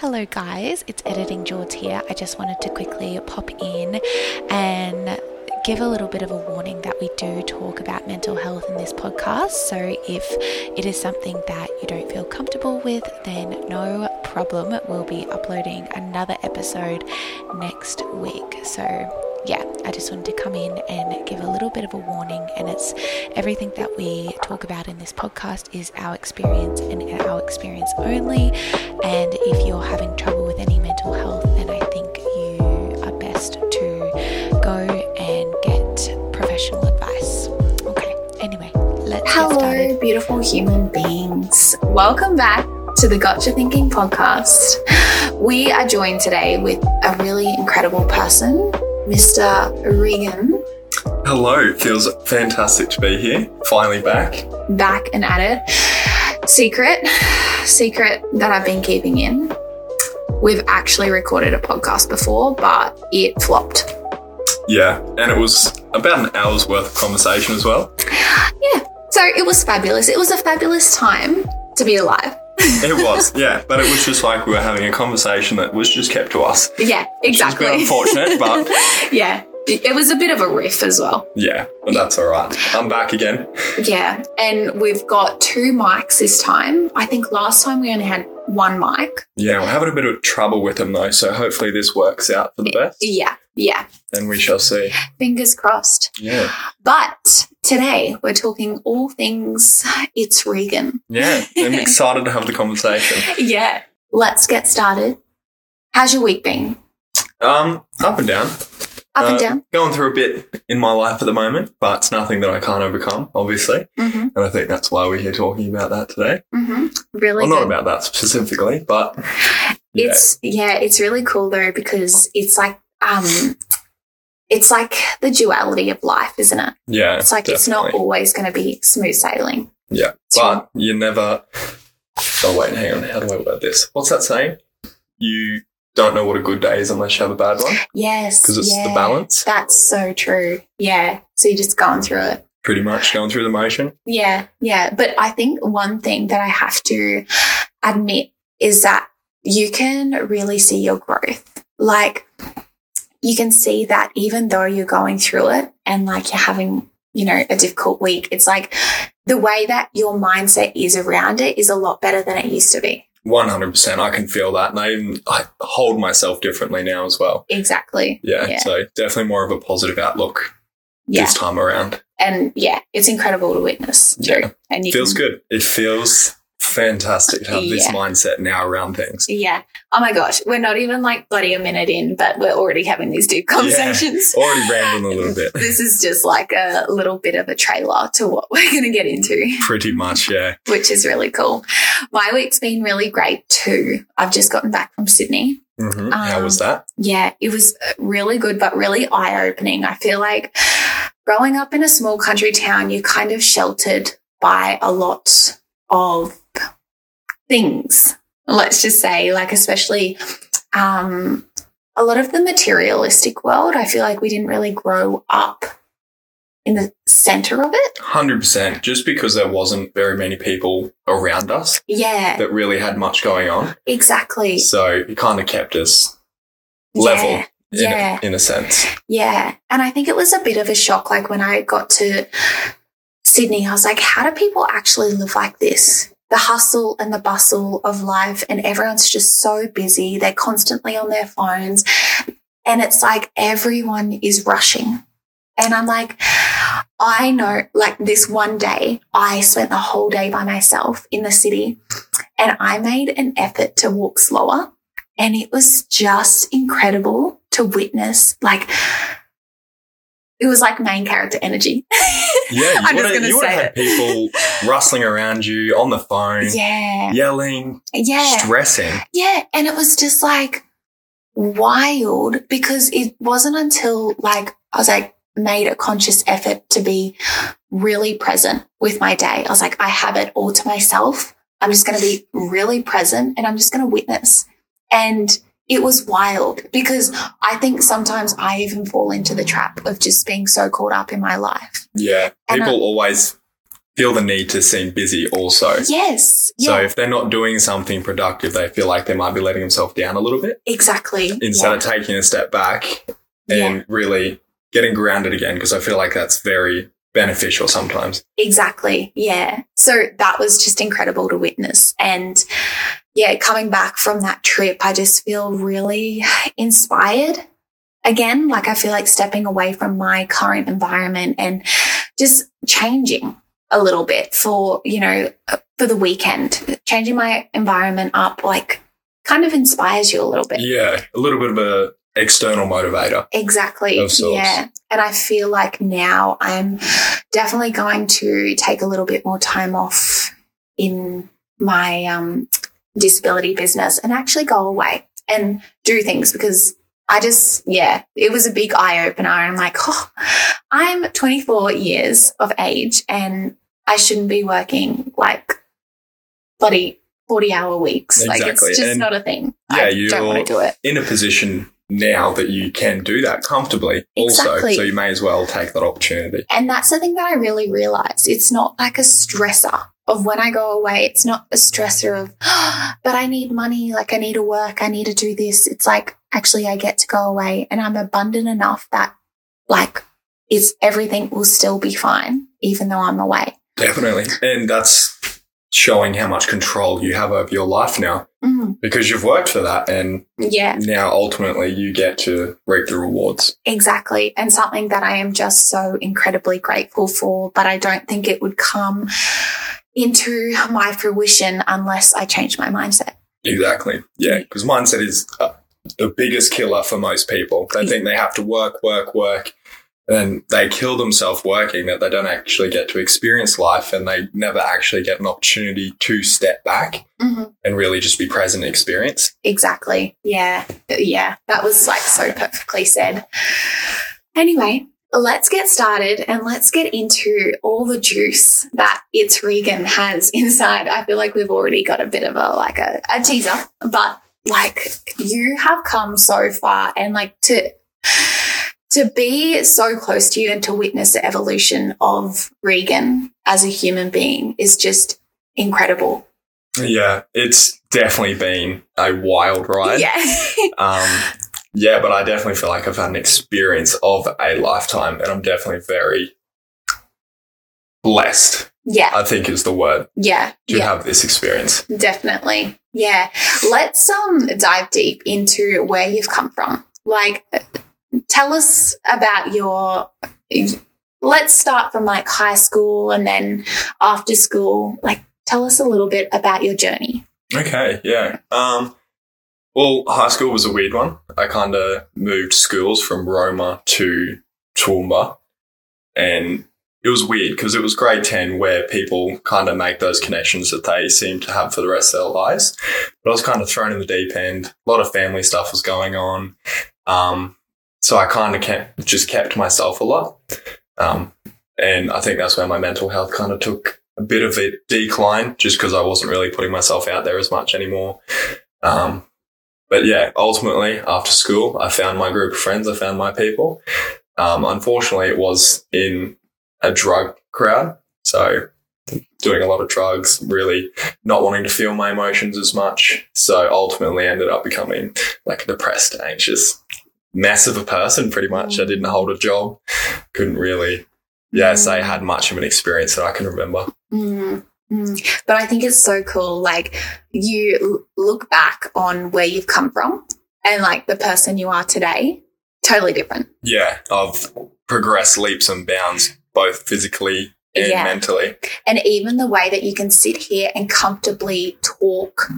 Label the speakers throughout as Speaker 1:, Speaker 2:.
Speaker 1: Hello, guys, it's Editing Jord here. I just wanted to quickly pop in and give a little bit of a warning that we do talk about mental health in this podcast. So, if it is something that you don't feel comfortable with, then no problem. We'll be uploading another episode next week. So, yeah, I just wanted to come in and give a little bit of a warning. And it's everything that we talk about in this podcast is our experience and our experience only. And if you're having trouble with any mental health, then I think you are best to go and get professional advice. Okay, anyway, let's
Speaker 2: Hello, beautiful human beings. Welcome back to the Gotcha Thinking podcast. We are joined today with a really incredible person, Mr. Reghan,
Speaker 3: Hello, feels fantastic to be here. Finally back.
Speaker 2: back and at it. Secret, secret that I've been keeping in. We've actually recorded a podcast before, but it flopped.
Speaker 3: Yeah, and it was about an hour's worth of conversation as well.
Speaker 2: Yeah, so it was fabulous. It was a fabulous time to be alive.
Speaker 3: It was, yeah, but it was just like we were having a conversation that was just kept to us.
Speaker 2: Yeah, exactly.
Speaker 3: Unfortunate, but
Speaker 2: yeah, it was a bit of a riff as well.
Speaker 3: yeah, but that's all right. I'm back again.
Speaker 2: Yeah, and we've got two mics this time. I think last time we only had one mic.
Speaker 3: Yeah, we're having a bit of trouble with them though, so hopefully this works out for the best,
Speaker 2: Yeah, yeah,
Speaker 3: and we shall see.
Speaker 2: fingers crossed.
Speaker 3: Yeah,
Speaker 2: But today we're talking all things it's Reghan.
Speaker 3: yeah, I'm excited to have the conversation.
Speaker 2: Yeah. Let's get started. How's your week been?
Speaker 3: Um, up and down.
Speaker 2: Up and
Speaker 3: Uh,
Speaker 2: down?
Speaker 3: Going through a bit in my life at the moment, but it's nothing that I can't overcome, obviously.
Speaker 2: Mm-hmm.
Speaker 3: And I think that's why we're here talking about that today.
Speaker 2: Mm-hmm. Really
Speaker 3: Well, not about that specifically, but yeah,
Speaker 2: It's yeah, it's really cool though because it's like um it's like the duality of life, isn't it?
Speaker 3: yeah,
Speaker 2: It's like it's not always going to be smooth sailing.
Speaker 3: yeah, but you never. Oh wait, hang on. How do I word this? What's that saying? You don't know what a good day is unless you have a bad one,
Speaker 2: Yes.
Speaker 3: because it's
Speaker 2: yeah.
Speaker 3: the balance.
Speaker 2: That's so true. Yeah. So you're just going through it.
Speaker 3: Pretty much going through the motion.
Speaker 2: Yeah. Yeah. But I think one thing that I have to admit is that you can really see your growth. Like you can see that even though you're going through it and like you're having, you know, a difficult week, it's like the way that your mindset is around it is a lot better than it used to be.
Speaker 3: One hundred percent. I can feel that, and I even I hold myself differently now as well.
Speaker 2: Exactly.
Speaker 3: Yeah,
Speaker 2: Yeah.
Speaker 3: so definitely more of a positive outlook
Speaker 2: Yeah.
Speaker 3: this time around.
Speaker 2: And yeah, it's incredible to witness too.
Speaker 3: Yeah.
Speaker 2: And you
Speaker 3: Feels
Speaker 2: can
Speaker 3: good. It feels fantastic to have this mindset now around things.
Speaker 2: Yeah. Oh my gosh. We're not even like bloody a minute in, but we're already having these deep conversations.
Speaker 3: Already rambling a little bit.
Speaker 2: This is just like a little bit of a trailer to what we're going to get into,
Speaker 3: Pretty much, yeah.
Speaker 2: which is really cool. My week's been really great too. I've just gotten back from Sydney.
Speaker 3: hmm How was that?
Speaker 2: Yeah, it was really good, but really eye opening. I feel like growing up in a small country town, you're kind of sheltered by a lot of things. Let's just say, like, especially um, a lot of the materialistic world. I feel like we didn't really grow up in the center of it.
Speaker 3: 100%. Just because there wasn't very many people around us
Speaker 2: Yeah,
Speaker 3: that really had much going on.
Speaker 2: exactly.
Speaker 3: So it kind of kept us level
Speaker 2: Yeah.
Speaker 3: in,
Speaker 2: Yeah.
Speaker 3: a, in a sense.
Speaker 2: Yeah. And I think it was a bit of a shock. Like when I got to Sydney, I was like, how do people actually live like this? The hustle and the bustle of life, and everyone's just so busy. They're constantly on their phones. And it's like everyone is rushing. And I'm like, I know, like this one day, I spent the whole day by myself in the city and I made an effort to walk slower. And it was just incredible to witness. Like, it was like main character energy.
Speaker 3: Yeah, you
Speaker 2: I'm just
Speaker 3: you would
Speaker 2: say
Speaker 3: have
Speaker 2: it.
Speaker 3: had people rustling around you on the phone,
Speaker 2: yeah.
Speaker 3: yelling,
Speaker 2: Yeah.
Speaker 3: stressing.
Speaker 2: Yeah. And it was just like wild because it wasn't until like I was like made a conscious effort to be really present with my day. I was like, I have it all to myself. I'm just going to be really present and I'm just going to witness. And it was wild because I think sometimes I even fall into the trap of just being so caught up in my life.
Speaker 3: Yeah,
Speaker 2: And
Speaker 3: people always feel the need to seem busy also.
Speaker 2: Yes.
Speaker 3: So
Speaker 2: Yeah.
Speaker 3: if they're not doing something productive, they feel like they might be letting themselves down a little bit
Speaker 2: exactly.
Speaker 3: instead
Speaker 2: yeah.
Speaker 3: of taking a step back and
Speaker 2: Yeah.
Speaker 3: really getting grounded again. Because I feel like that's very beneficial sometimes.
Speaker 2: Exactly. Yeah. So that was just incredible to witness. And yeah, coming back from that trip, I just feel really inspired again. Like I feel like stepping away from my current environment and just changing a little bit for, you know, for the weekend, changing my environment up, like kind of inspires you a little bit.
Speaker 3: Yeah, a little bit of a external motivator.
Speaker 2: Exactly.
Speaker 3: Of sorts.
Speaker 2: Yeah. And I feel like now I'm definitely going to take a little bit more time off in my um, disability business and actually go away and do things because I just, yeah, it was a big eye opener. I'm like, oh, I'm 24 years of age and I shouldn't be working like bloody 40 hour weeks. Like
Speaker 3: Exactly.
Speaker 2: it's just
Speaker 3: And
Speaker 2: not a thing.
Speaker 3: yeah,
Speaker 2: I
Speaker 3: you're-
Speaker 2: don't want to do it.
Speaker 3: In a position now that you can do that comfortably also. So you may as well take that opportunity.
Speaker 2: And that's the thing that I really realized. It's not like a stressor of when I go away. It's not a stressor of, but I need money. Like I need to work. I need to do this. It's like, actually, I get to go away and I'm abundant enough that like it's everything will still be fine, even though I'm away.
Speaker 3: Definitely. And that's showing how much control you have over your life now
Speaker 2: Mm,
Speaker 3: because you've worked for that and
Speaker 2: yeah,
Speaker 3: now ultimately you get to reap the rewards.
Speaker 2: exactly. And something that I am just so incredibly grateful for, but I don't think it would come into my fruition unless I change my mindset.
Speaker 3: Exactly. Yeah. Because mindset is uh, the biggest killer for most people. They think they have to work, work, work. And they kill themselves working that they don't actually get to experience life and they never actually get an opportunity to step back
Speaker 2: Mhm.
Speaker 3: and really just be present and experience.
Speaker 2: Exactly. Yeah. Yeah. That was like so perfectly said. Anyway, let's get started and let's get into all the juice that It's Reghan has inside. I feel like we've already got a bit of a like a, a teaser, but like you have come so far and like to to be so close to you and to witness the evolution of Reghan as a human being is just incredible.
Speaker 3: Yeah. It's definitely been a wild ride.
Speaker 2: Yeah.
Speaker 3: Um, yeah, but I definitely feel like I've had an experience of a lifetime and I'm definitely very blessed,
Speaker 2: yeah.
Speaker 3: I think is the word,
Speaker 2: Yeah.
Speaker 3: to
Speaker 2: yeah.
Speaker 3: have this experience.
Speaker 2: Definitely. Yeah. Let's um dive deep into where you've come from. Like tell us about your let's start from like high school and then after school. Like tell us a little bit about your journey.
Speaker 3: Okay, yeah. Um, well, high school was a weird one. I kind of moved schools from Roma to Toowoomba, and it was weird because it was grade 10 where people kind of make those connections that they seem to have for the rest of their lives. But I was kind of thrown in the deep end. A lot of family stuff was going on. Um, so I kind of kept, just kept myself a lot. Um, and I think that's where my mental health kind of took a bit of a decline just because I wasn't really putting myself out there as much anymore. Um, but yeah, ultimately after school, I found my group of friends. I found my people. Um, unfortunately, it was in a drug crowd. So doing a lot of drugs, really not wanting to feel my emotions as much. So ultimately ended up becoming like depressed, anxious mess of a person pretty much. I didn't hold a job. Couldn't really, yeah, say I had much of an experience that I can remember.
Speaker 2: Mm, mm. But I think it's so cool. Like you look back on where you've come from and like the person you are today, totally different.
Speaker 3: Yeah, I've progressed leaps and bounds, both physically and
Speaker 2: Yeah.
Speaker 3: mentally.
Speaker 2: And even the way that you can sit here and comfortably talk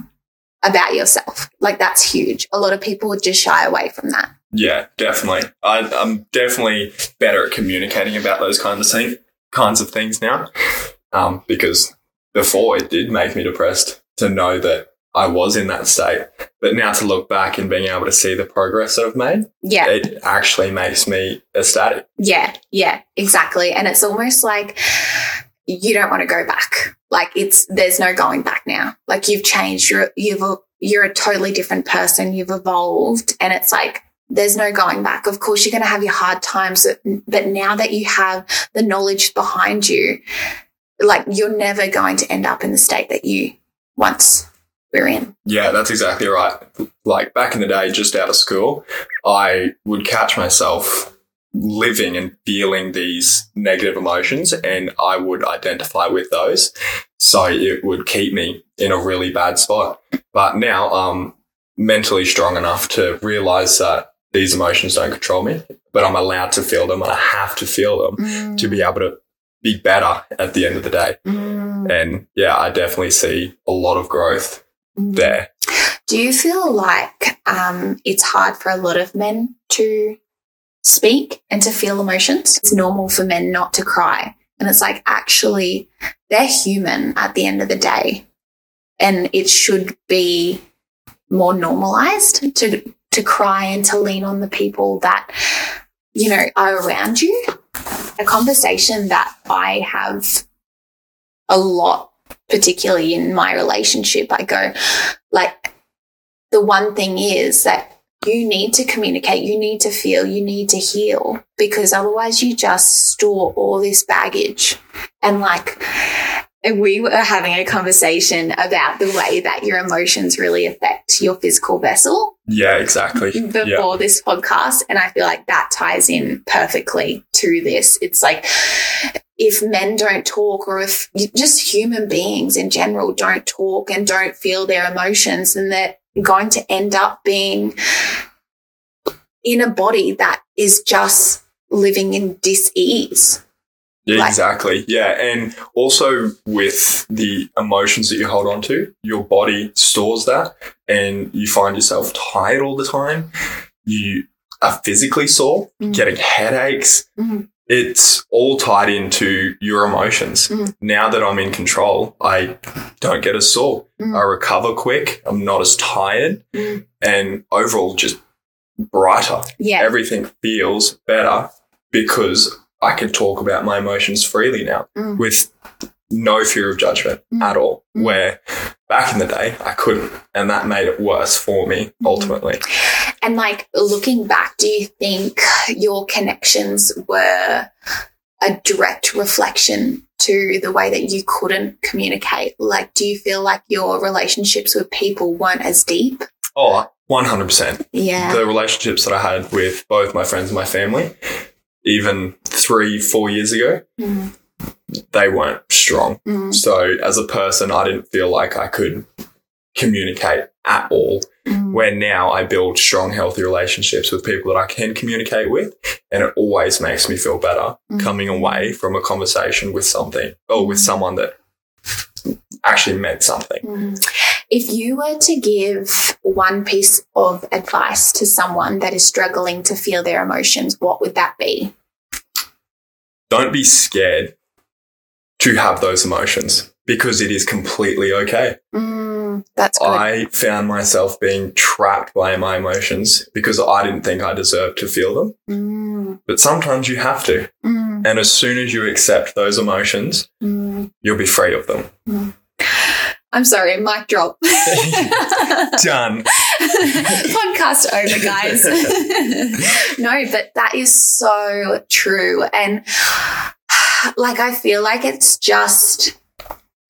Speaker 2: about yourself, like that's huge. A lot of people would just shy away from that.
Speaker 3: Yeah, definitely. I, I'm definitely better at communicating about those kinds of things, kinds of things now, um, because before it did make me depressed to know that I was in that state. But now to look back and being able to see the progress that I've made,
Speaker 2: Yeah.
Speaker 3: it actually makes me ecstatic.
Speaker 2: Yeah, yeah, exactly. And it's almost like you don't want to go back. Like it's there's no going back now. Like you've changed. You're you've you're a totally different person. You've evolved, and it's like there's no going back. Of course, you're going to have your hard times, but- now that you have the knowledge behind you, like you're never going to end up in the state that you once were in.
Speaker 3: Yeah, that's exactly right. Like back in the day, just out of school, I would catch myself living and feeling these negative emotions and I would identify with those. So it would keep me in a really bad spot. But now I'm mentally strong enough to realize that these emotions don't control me, but I'm allowed to feel them and I have to feel them to be able to be better at the end of the day.
Speaker 2: Mm.
Speaker 3: And yeah, I definitely see a lot of growth
Speaker 2: Mm.
Speaker 3: there.
Speaker 2: Do you feel like um, it's hard for a lot of men to speak and to feel emotions? It's normal for men not to cry. And it's like, actually, they're human at the end of the day. And it should be more normalized to, to cry and to lean on the people that, you know, are around you. A conversation that I have a lot particularly in my relationship, I go, like, the one thing is that you need to communicate, you need to feel, you need to heal, because otherwise you just store all this baggage. And like, we were having a conversation about the way that your emotions really affect your physical vessel
Speaker 3: Yeah, exactly.
Speaker 2: before
Speaker 3: Yeah.
Speaker 2: this podcast. And I feel like that ties in perfectly to this. It's like if men don't talk or if just human beings in general don't talk and don't feel their emotions, then they're going to end up being in a body that is just living in dis-ease.
Speaker 3: Yeah, Exactly. Yeah. And also with the emotions that you hold on to, your body stores that and you find yourself tired all the time. You are physically sore,
Speaker 2: Mm.
Speaker 3: getting headaches.
Speaker 2: Mhm.
Speaker 3: It's all tied into your emotions.
Speaker 2: Mhm.
Speaker 3: Now that I'm in control, I don't get as sore.
Speaker 2: Mm.
Speaker 3: I recover quick. I'm not as tired
Speaker 2: Mm.
Speaker 3: and overall just brighter
Speaker 2: Yeah.
Speaker 3: everything feels better because I can talk about my emotions freely now
Speaker 2: Mm.
Speaker 3: with no fear of judgment
Speaker 2: Mm.
Speaker 3: at all.
Speaker 2: Mm.
Speaker 3: Where back in the day, I couldn't. And that made it worse for me
Speaker 2: Mm-hmm.
Speaker 3: ultimately.
Speaker 2: And like looking back, do you think your connections were a direct reflection to the way that you couldn't communicate? Like, do you feel like your relationships with people weren't as deep?
Speaker 3: Oh, 100%.
Speaker 2: Yeah.
Speaker 3: The relationships that I had with both my friends and my family, even three, four years ago,
Speaker 2: Mm,
Speaker 3: they weren't strong.
Speaker 2: mm,
Speaker 3: So as a person, I didn't feel like I could communicate at all.
Speaker 2: mm.
Speaker 3: where now I build strong, healthy relationships with people that I can communicate with. And it always makes me feel better coming away from a conversation with something or with someone that actually meant something.
Speaker 2: Mm. If you were to give one piece of advice to someone that is struggling to feel their emotions, what would that be?
Speaker 3: Don't be scared to have those emotions because it is completely okay.
Speaker 2: Mm, that's good.
Speaker 3: I found myself being trapped by my emotions because I didn't think I deserved to feel them.
Speaker 2: Mm,
Speaker 3: But sometimes you have to.
Speaker 2: mm,
Speaker 3: And as soon as you accept those emotions,
Speaker 2: mm.
Speaker 3: you'll be free of them.
Speaker 2: I'm sorry, mic drop.
Speaker 3: Done.
Speaker 2: Podcast over, guys. no, but that is so true. And like, I feel like it's just,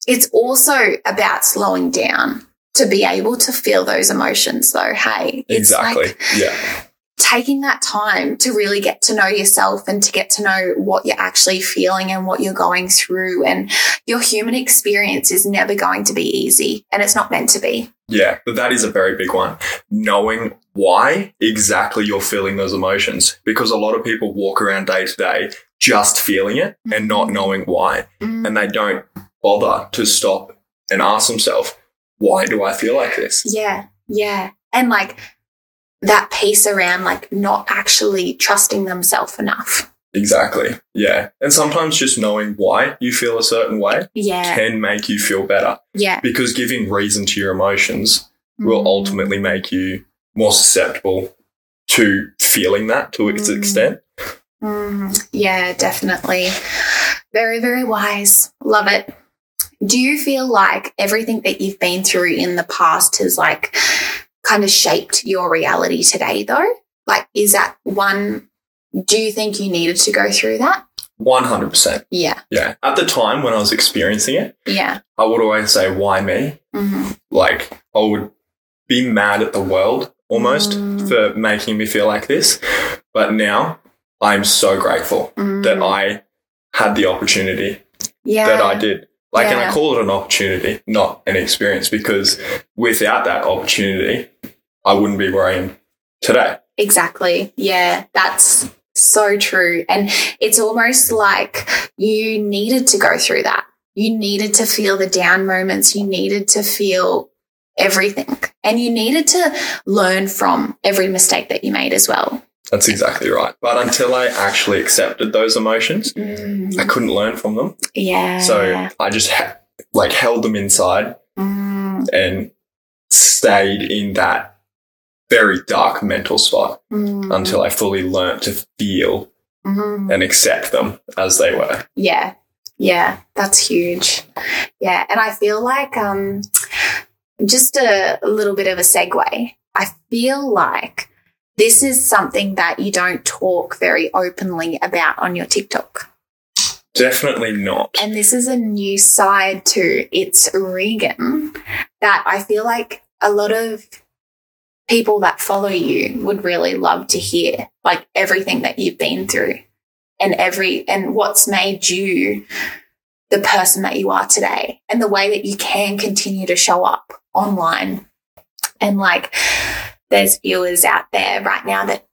Speaker 2: it's also about slowing down to be able to feel those emotions, though. Hey, it's
Speaker 3: Exactly.
Speaker 2: like
Speaker 3: yeah.
Speaker 2: Taking that time to really get to know yourself and to get to know what you're actually feeling and what you're going through. And your human experience is never going to be easy, and it's not meant to be.
Speaker 3: Yeah. But that is a very big one. Knowing why exactly you're feeling those emotions. Because a lot of people walk around day to day just feeling it and not knowing why.
Speaker 2: Mm.
Speaker 3: And they don't bother to stop and ask themselves, why do I feel like this?
Speaker 2: Yeah, yeah. And like that piece around like not actually trusting themselves enough.
Speaker 3: Exactly. Yeah. And sometimes just knowing why you feel a certain way
Speaker 2: Yeah,
Speaker 3: can make you feel better
Speaker 2: yeah.
Speaker 3: because giving reason to your emotions will
Speaker 2: Mm.
Speaker 3: ultimately make you more susceptible to feeling that to its
Speaker 2: Mm.
Speaker 3: extent.
Speaker 2: Mm, yeah, definitely. Very, very wise. Love it. Do you feel like everything that you've been through in the past has like kind of shaped your reality today though? Like, is that one, do you think you needed to go through that?
Speaker 3: 100%.
Speaker 2: Yeah.
Speaker 3: Yeah. At the time when I was experiencing it,
Speaker 2: Yeah.
Speaker 3: I would always say, why me?
Speaker 2: hmm
Speaker 3: Like, I would be mad at the world almost
Speaker 2: Mm.
Speaker 3: for making me feel like this. But now I'm so grateful that I had the opportunity
Speaker 2: Mm. yeah.
Speaker 3: that I did. Like, and I call it an opportunity, not an experience, because without that opportunity, I wouldn't be where I am today.
Speaker 2: Exactly. Yeah, that's so true. And it's almost like you needed to go through that. You needed to feel the down moments. You needed to feel everything. And you needed to learn from every mistake that you made as well.
Speaker 3: That's exactly right. But until I actually accepted those emotions, I couldn't learn from them.
Speaker 2: Yeah.
Speaker 3: So I just ha- like held them inside
Speaker 2: Mm,
Speaker 3: and stayed in that very dark mental spot
Speaker 2: mm,
Speaker 3: until I fully learnt to feel
Speaker 2: mm.
Speaker 3: and accept them as they were.
Speaker 2: Yeah. Yeah, that's huge. Yeah, and I feel like um just a little bit of a segue. I feel like this is something that you don't talk very openly about on your TikTok.
Speaker 3: Definitely not.
Speaker 2: And this is a new side to it's Reghan that I feel like a lot of people that follow you would really love to hear like everything that you've been through and every and what's made you the person that you are today and the way that you can continue to show up online and like there's viewers out there right now that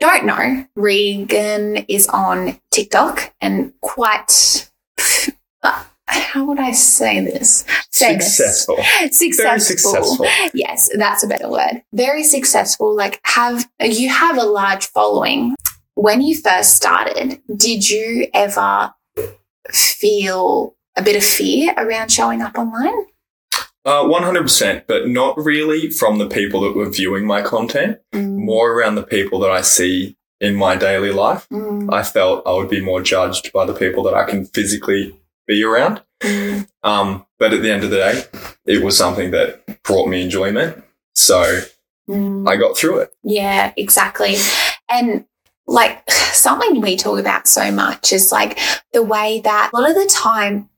Speaker 2: don't know Reghan is on TikTok and quite uh, how would I say this?
Speaker 3: Successful.
Speaker 2: Successful.
Speaker 3: Very successful.
Speaker 2: Yes, that's a better word. Very successful. Like have you have a large following. When you first started, did you ever feel a bit of fear around showing up online?
Speaker 3: Uh, 100%, but not really from the people that were viewing my content, more around the people that I see in my daily life.
Speaker 2: Mm,
Speaker 3: I felt I would be more judged by the people that I can physically be around.
Speaker 2: mm,
Speaker 3: Um, but at the end of the day, it was something that brought me enjoyment. So
Speaker 2: mm.
Speaker 3: I got through it.
Speaker 2: Yeah, exactly. And like something we talk about so much is like the way that a lot of the time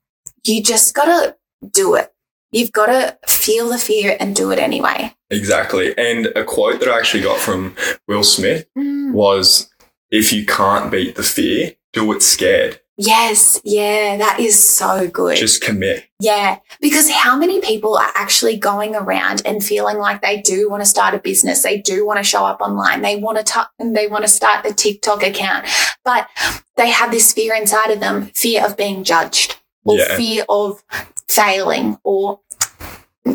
Speaker 2: you just got to do it. You've got to feel the fear and do it anyway.
Speaker 3: Exactly. And a quote that I actually got from Will Smith mm. was if you can't beat the fear, do it scared.
Speaker 2: Yes, yeah, that is so good.
Speaker 3: Just commit.
Speaker 2: yeah, because how many people are actually going around and feeling like they do want to start a business, they do want to show up online, they want to t- and they want to start a TikTok account, but they have this fear inside of them, fear of being judged or
Speaker 3: Yeah.
Speaker 2: fear of failing or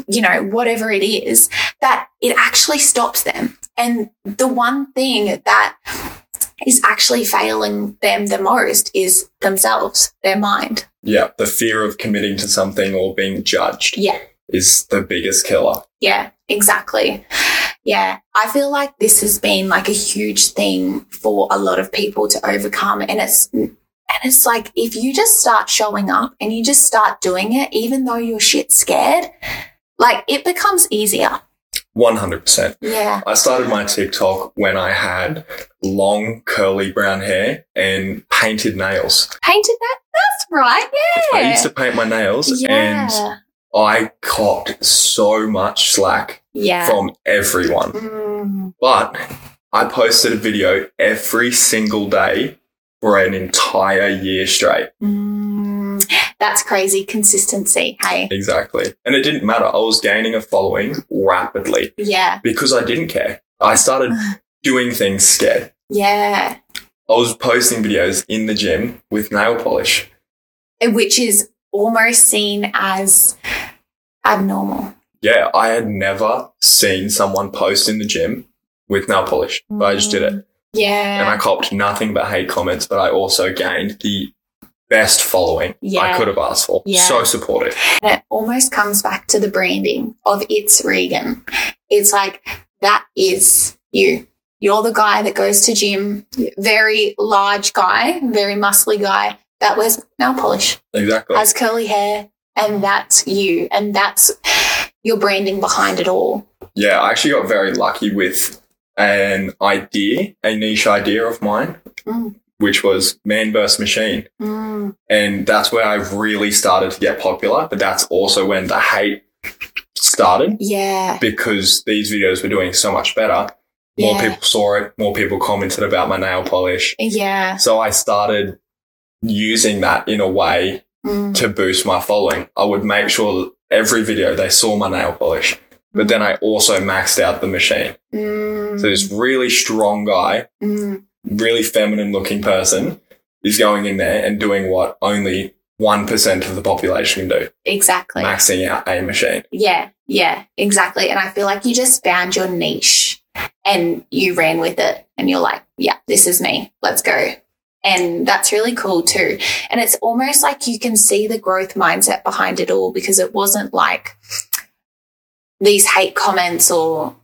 Speaker 2: you know whatever it is that it actually stops them. And the one thing that is actually failing them the most is themselves, their mind.
Speaker 3: Yeah. The fear of committing to something or being judged
Speaker 2: Yeah.
Speaker 3: is the biggest killer.
Speaker 2: Yeah, exactly. Yeah, I feel like this has been like a huge thing for a lot of people to overcome and it's and it's like if you just start showing up and you just start doing it even though you're shit scared, like it becomes easier.
Speaker 3: 100%.
Speaker 2: Yeah.
Speaker 3: I started my TikTok when I had long curly brown hair and painted nails.
Speaker 2: Painted that? That's right. Yeah.
Speaker 3: I used to paint my nails and. I copped so much slack
Speaker 2: yeah.
Speaker 3: from everyone.
Speaker 2: Mm,
Speaker 3: But I posted a video every single day for an entire year straight.
Speaker 2: mm, that's crazy consistency. Hey.
Speaker 3: Exactly. And it didn't matter. I was gaining a following rapidly
Speaker 2: Yeah.
Speaker 3: because I didn't care. I started doing things scared.
Speaker 2: Yeah.
Speaker 3: I was posting videos in the gym with nail polish.
Speaker 2: Uh, which is almost seen as abnormal.
Speaker 3: Yeah, I had never seen someone post in the gym with nail polish, but I just did it. Mm.
Speaker 2: Yeah.
Speaker 3: And I copped nothing but hate comments, but I also gained the best following
Speaker 2: Yeah.
Speaker 3: I could have asked for.
Speaker 2: Yeah.
Speaker 3: So supportive.
Speaker 2: And it almost comes back to the branding of it's Reghan. It's like that is you. You're the guy that goes to gym, very large guy, very muscly guy that wears nail polish,
Speaker 3: Exactly.
Speaker 2: has curly hair, and that's you. And that's your branding behind it all.
Speaker 3: yeah, I actually got very lucky with an idea, a niche idea of mine.
Speaker 2: Mm.
Speaker 3: Which was Man vs. Machine.
Speaker 2: Mm.
Speaker 3: And that's where I really started to get popular. But that's also when the hate started
Speaker 2: Yeah.
Speaker 3: because these videos were doing so much better. More
Speaker 2: Yeah.
Speaker 3: people saw it, more people commented about my nail polish.
Speaker 2: Yeah.
Speaker 3: So I started using that in a way
Speaker 2: Mm.
Speaker 3: to boost my following. I would make sure that every video they saw my nail polish, but then I also maxed out the machine.
Speaker 2: Mm.
Speaker 3: So this really strong guy,
Speaker 2: Mm.
Speaker 3: Really feminine looking person is going in there and doing what only 1% of the population can do,
Speaker 2: Exactly.
Speaker 3: maxing out a machine.
Speaker 2: Yeah, yeah, exactly. And I feel like you just found your niche and you ran with it and you're like, yeah, this is me. Let's go. And that's really cool too. And it's almost like you can see the growth mindset behind it all because it wasn't like these hate comments or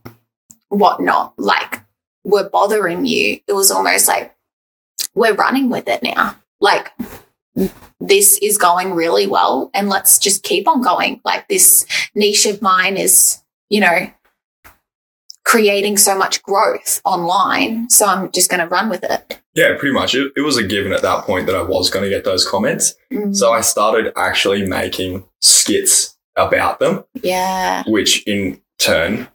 Speaker 2: whatnot, like were bothering you. It was almost like we're running with it now. Like this is going really well and let's just keep on going. Like this niche of mine is, you know, creating so much growth online. So I'm just going to run with it.
Speaker 3: Yeah, pretty much. It, it was a given at that point that I was going to get those comments. So mm. I started actually making skits about them,
Speaker 2: yeah.
Speaker 3: which in turn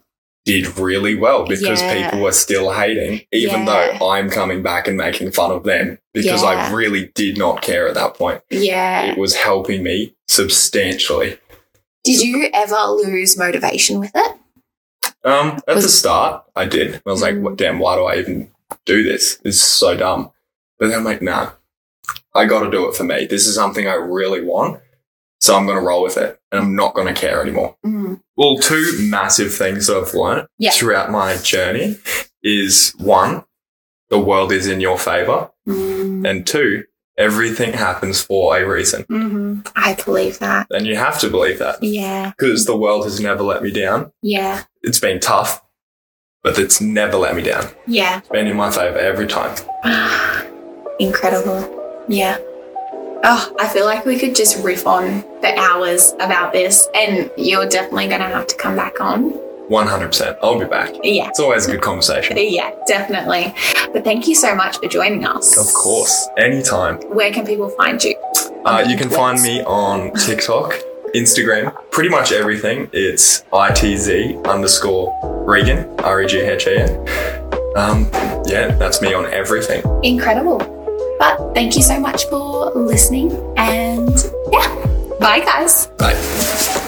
Speaker 3: did really well because
Speaker 2: Yeah.
Speaker 3: people were still hating, even
Speaker 2: Yeah.
Speaker 3: though I'm coming back and making fun of them because I really did not care at that point.
Speaker 2: Yeah.
Speaker 3: It was helping me substantially.
Speaker 2: Did you ever lose motivation with it?
Speaker 3: Um, at the start, I did. I was like,
Speaker 2: Mm.
Speaker 3: what, damn, why do I even do this? This is so dumb. But then I'm like, nah, I got to do it for me. This is something I really want. So I'm going to roll with it and I'm not going to care anymore.
Speaker 2: Mm.
Speaker 3: Well, two massive things I've learned
Speaker 2: Yeah.
Speaker 3: throughout my journey is one, the world is in your favor.
Speaker 2: Mm.
Speaker 3: And two, everything happens for a reason.
Speaker 2: hmm I believe that.
Speaker 3: And you have to believe that
Speaker 2: Yeah.
Speaker 3: because the world has never let me down.
Speaker 2: Yeah.
Speaker 3: It's been tough, but it's never let me down.
Speaker 2: Yeah.
Speaker 3: It's been in my favor every time.
Speaker 2: Incredible. Yeah. Oh, I feel like we could just riff on for hours about this, and you're definitely going to have to come back on.
Speaker 3: 100%. I'll be back.
Speaker 2: Yeah.
Speaker 3: It's always a good conversation.
Speaker 2: Yeah, definitely. But thank you so much for joining us.
Speaker 3: Of course. Anytime.
Speaker 2: Where can people find you?
Speaker 3: Uh, you can find me on TikTok, Instagram, pretty much everything. It's ITZ underscore Reghan, R E G H A N. Um, yeah, that's me on everything.
Speaker 2: Incredible. But thank you so much for listening, and yeah, bye, guys.
Speaker 3: Bye.